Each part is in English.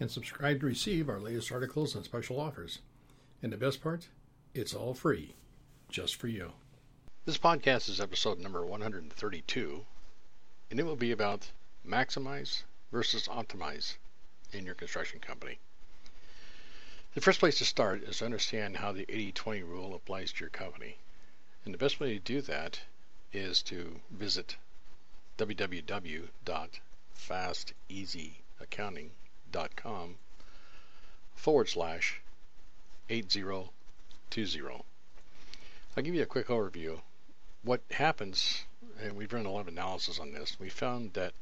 and subscribe to receive our latest articles and special offers. And the best part, it's all free, just for you. This podcast is episode number 132, and it will be about maximize versus optimize in your construction company. The first place to start is to understand how the 80 20 rule applies to your company. And the best way to do that is to visit www.fasteasyaccounting.com forward slash 8020. I'll give you a quick overview. What happens, and we've run a lot of analysis on this, we found that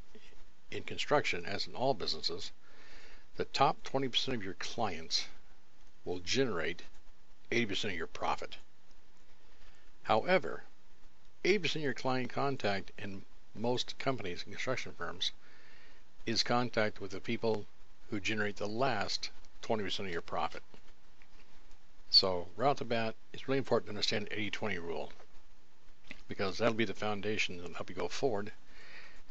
in construction, as in all businesses, the top 20% of your clients will generate 80% of your profit. However, 80% of your client contact in most companies and construction firms is contact with the people who generate the last 20% of your profit. So, right off the bat, it's really important to understand the 80 20 rule because that'll be the foundation that'll help you go forward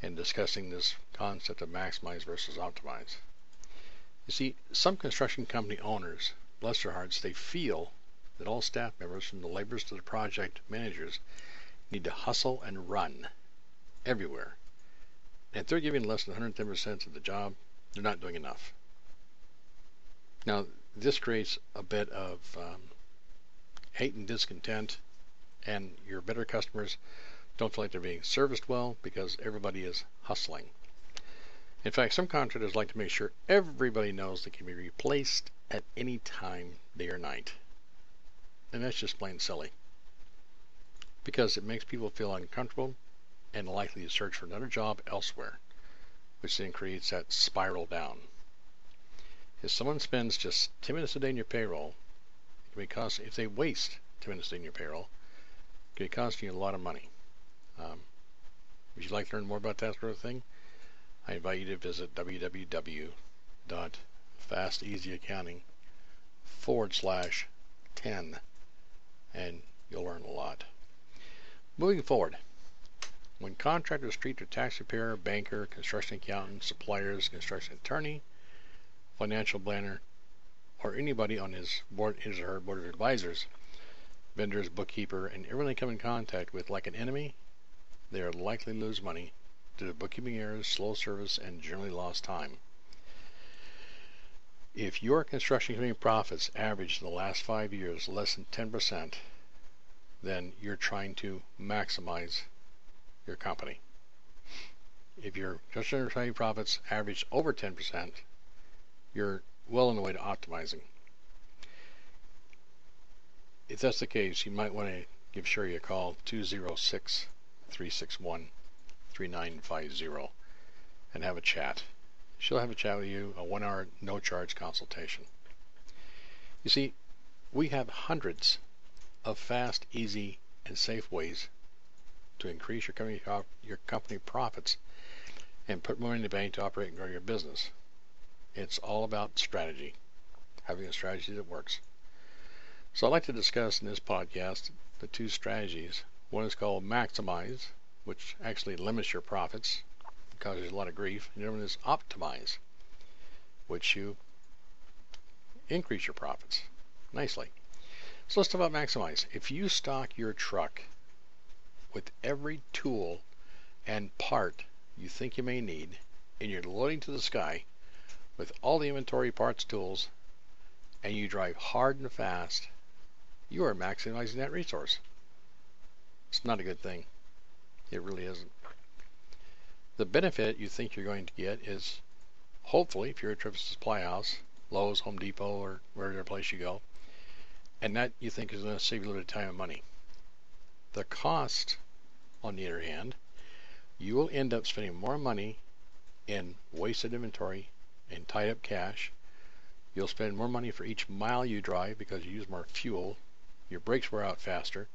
in discussing this concept of maximize versus optimize. You see, some construction company owners, bless their hearts, they feel that all staff members, from the laborers to the project managers, need to hustle and run everywhere. And if they're giving less than 110% of the job, they're not doing enough. Now, this creates a bit of um, hate and discontent, and your better customers don't feel like they're being serviced well because everybody is hustling. In fact, some contractors like to make sure everybody knows they can be replaced at any time, day or night. And that's just plain silly. Because it makes people feel uncomfortable and likely to search for another job elsewhere, which then creates that spiral down. If someone spends just 10 minutes a day in your payroll, it can be cost, if they waste 10 minutes a day in your payroll, it can be costing you a lot of money. Um, would you like to learn more about that sort of thing? I invite you to visit www.fasteasyaccounting forward slash 10 and you'll learn a lot. Moving forward, when contractors treat their tax preparer, banker, construction accountant, suppliers, construction attorney, financial planner, or anybody on his board, his or her board of advisors, vendors, bookkeeper, and everyone they come in contact with like an enemy, they are likely to lose money due to bookkeeping errors, slow service, and generally lost time. If your construction company profits average in the last five years less than 10%, then you're trying to maximize your company. If your construction company profits average over 10%, you're well on the way to optimizing. If that's the case, you might want to give Sharie a call 206 361 3950 and have a chat. She'll have a chat with you, a one hour no charge consultation. You see, we have hundreds of fast, easy, and safe ways to increase your company, your company profits and put more in the bank to operate and grow your business. It's all about strategy, having a strategy that works. So I'd like to discuss in this podcast the two strategies. One is called maximize, which actually limits your profits, causes a lot of grief. And the other one is optimize, which you increase your profits nicely. So let's talk about maximize. If you stock your truck with every tool and part you think you may need, and you're loading to the sky with all the inventory parts tools, and you drive hard and fast, you are maximizing that resource. It's not a good thing. It really isn't. The benefit you think you're going to get is hopefully, if you're a Triffitt Supply House, Lowe's, Home Depot, or wherever place you go, and that you think is going to save you a little time and money. The cost, on the other hand, you will end up spending more money in wasted inventory and tied up cash You'll spend more money for each mile you drive because you use more fuel. Your brakes wear out faster.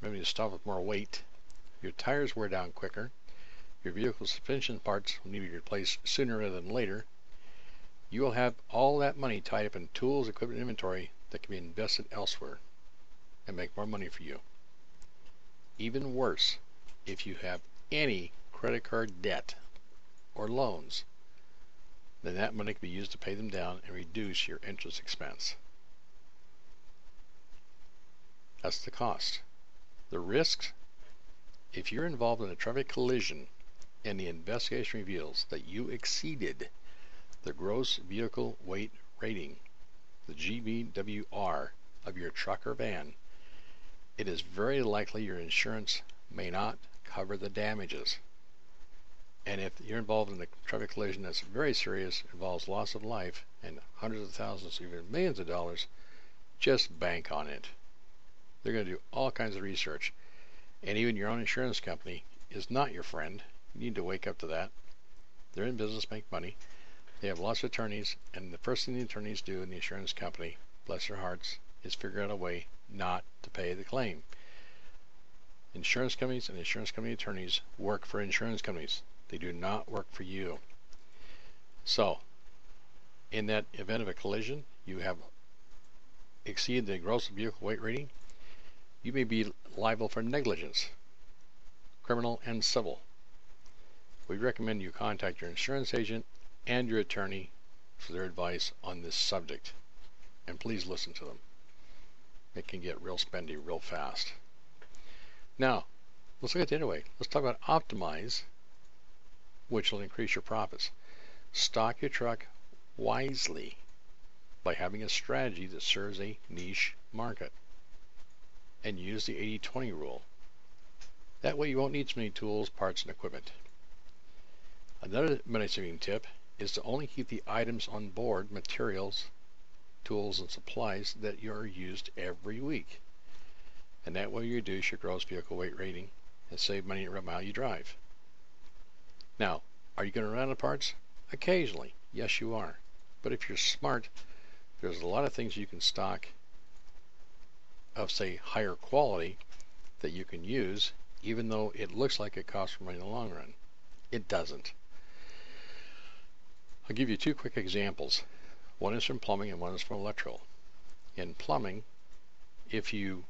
Maybe you stop with more weight. Your tires wear down quicker. Your vehicle suspension parts will need to be replaced sooner rather than later. You will have all that money tied up in tools, equipment, inventory that can be invested elsewhere and make more money for you. Even worse, if you have any credit card debt or loans, then that money can be used to pay them down and reduce your interest expense. That's the cost. The risks, if you're involved in a traffic collision and the investigation reveals that you exceeded the gross vehicle weight rating, the GVWR, of your truck or van, it is very likely your insurance may not cover the damages. And if you're involved in a traffic collision that's very serious, involves loss of life and hundreds of thousands, even millions of dollars, just bank on it. They're going to do all kinds of research. And even your own insurance company is not your friend. You need to wake up to that. They're in business, make money. They have lots of attorneys, and the first thing the attorneys do in the insurance company, bless their hearts, is figure out a way not to pay the claim. Insurance companies and insurance company attorneys work for insurance companies. They do not work for you. So, in that event of a collision, you have exceeded the gross vehicle weight rating, you may be liable for negligence, criminal and civil. We recommend you contact your insurance agent and your attorney for their advice on this subject. And please listen to them it can get real spendy real fast. Now, let's look at the other way. Let's talk about optimize, which will increase your profits. Stock your truck wisely by having a strategy that serves a niche market. And use the 80 20 rule. That way, you won't need so many tools, parts, and equipment. Another money saving tip is to only keep the items on board, materials, tools, and supplies that you are used every week. And that will reduce your gross vehicle weight rating and save money every mile you drive. Now, are you going to run out of parts? Occasionally. Yes, you are. But if you're smart, there's a lot of things you can stock of, say, higher quality that you can use, even though it looks like it costs more money in the long run. It doesn't. I'll give you two quick examples. One is from plumbing and one is from electrical. In plumbing, if you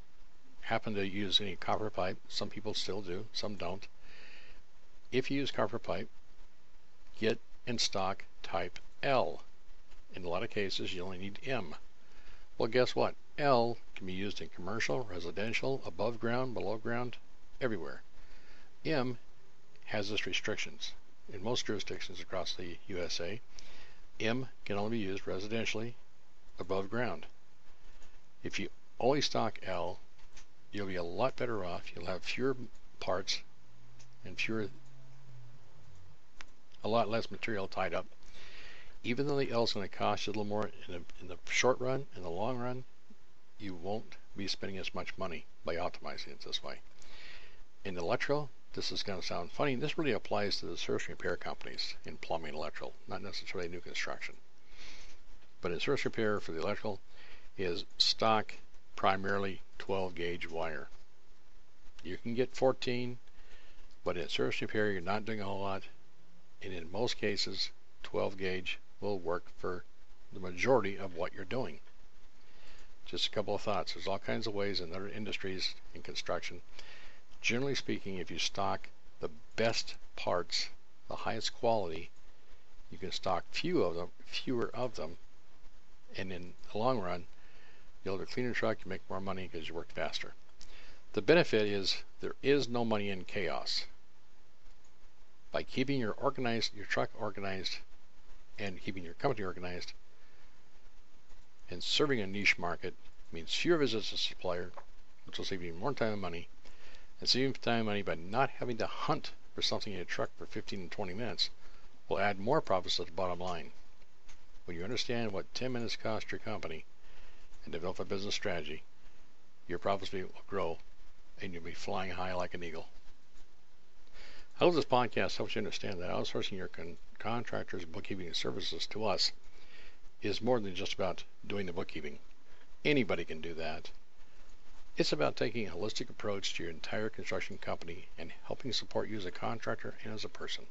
happen to use any copper pipe, some people still do, some don't. If you use copper pipe, get in stock type L. In a lot of cases, you only need M. Well, guess what? L can be used in commercial, residential, above ground, below ground, everywhere. M has its restrictions. In most jurisdictions across the USA, M can only be used residentially above ground. If you only stock L, you'll be a lot better off. You'll have fewer parts and fewer, a lot less material tied up. Even though the L is going to cost you a little more in the, in the short run, in the long run, you won't be spending as much money by optimizing it this way. In electrical, this is going to sound funny. This really applies to the service repair companies in plumbing electrical, not necessarily new construction. But in service repair for the electrical is stock primarily 12 gauge wire. You can get 14, but in service repair you're not doing a whole lot. And in most cases, 12 gauge will work for the majority of what you're doing. Just a couple of thoughts. There's all kinds of ways in other industries in construction generally speaking, if you stock the best parts, the highest quality, you can stock few of them, fewer of them, and in the long run, you'll have a cleaner truck, you make more money because you work faster. The benefit is there is no money in chaos. By keeping your organized, your truck organized, and keeping your company organized, and serving a niche market means fewer visits to supplier, which will save you more time and money, and saving time and money by not having to hunt for something in a truck for 15 to 20 minutes will add more profits to the bottom line. When you understand what 10 minutes cost your company and develop a business strategy, your profits will grow and you'll be flying high like an eagle. I hope this podcast helps you understand that outsourcing your con- contractors' bookkeeping services to us is more than just about doing the bookkeeping. Anybody can do that. It's about taking a holistic approach to your entire construction company and helping support you as a contractor and as a person.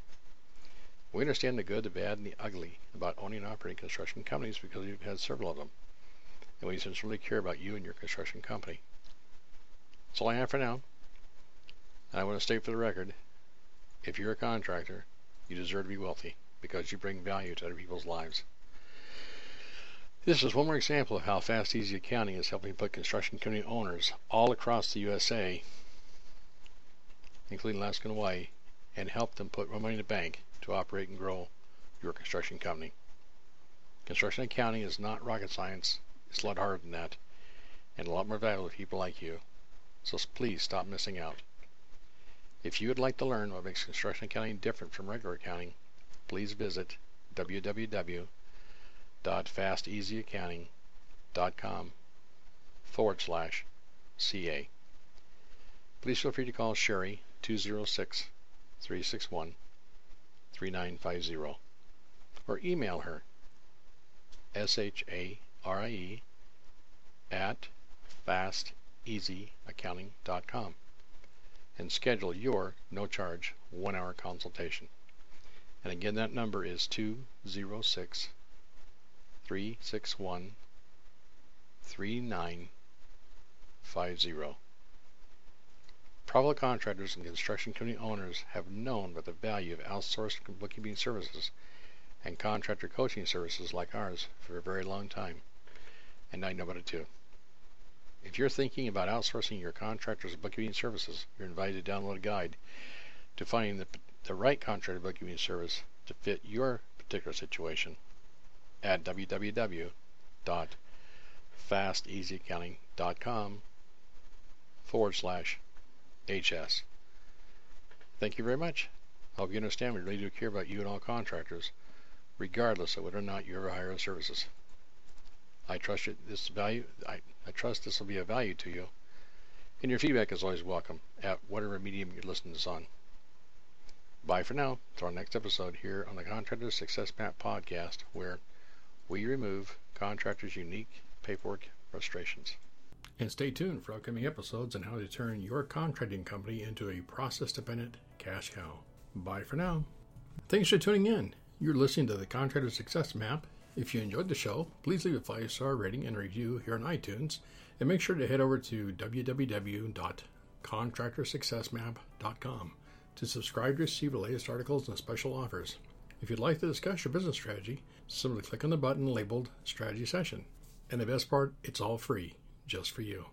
We understand the good, the bad, and the ugly about owning and operating construction companies because we've had several of them. And we sincerely care about you and your construction company. That's all I have for now. And I want to state for the record if you're a contractor, you deserve to be wealthy because you bring value to other people's lives. This is one more example of how Fast Easy Accounting is helping put construction company owners all across the USA, including Alaska and Hawaii, and help them put more money in the bank to operate and grow your construction company. Construction accounting is not rocket science. It's a lot harder than that, and a lot more valuable to people like you. So please stop missing out. If you would like to learn what makes construction accounting different from regular accounting, please visit www.fasteasyaccounting.com forward slash CA. Please feel free to call Sharie 206 361 3950 or email her S-H-A-R-I-E at fasteasyaccounting.com and schedule your no-charge one-hour consultation. And again, that number is 206 361 3950. Probable contractors and construction company owners have known about the value of outsourced bookkeeping services and contractor coaching services like ours for a very long time, and I know about it too. If you're thinking about outsourcing your contractor's bookkeeping services, you're invited to download a guide to finding the, the right contractor bookkeeping service to fit your particular situation at www.fasteasyaccounting.com forward slash HS. Thank you very much. I hope you understand we really do care about you and all contractors, regardless of whether or not you ever hire our services. I trust you, this value. I, I trust this will be of value to you, and your feedback is always welcome at whatever medium you're listening to this on. Bye for now. Till our next episode here on the Contractor Success Map podcast, where we remove contractors' unique paperwork frustrations. And stay tuned for upcoming episodes on how to turn your contracting company into a process dependent cash cow. Bye for now. Thanks for tuning in. You're listening to the Contractor Success Map. If you enjoyed the show, please leave a five star rating and review here on iTunes. And make sure to head over to www.contractorsuccessmap.com to subscribe to receive the latest articles and special offers. If you'd like to discuss your business strategy, simply click on the button labeled Strategy Session. And the best part, it's all free just for you.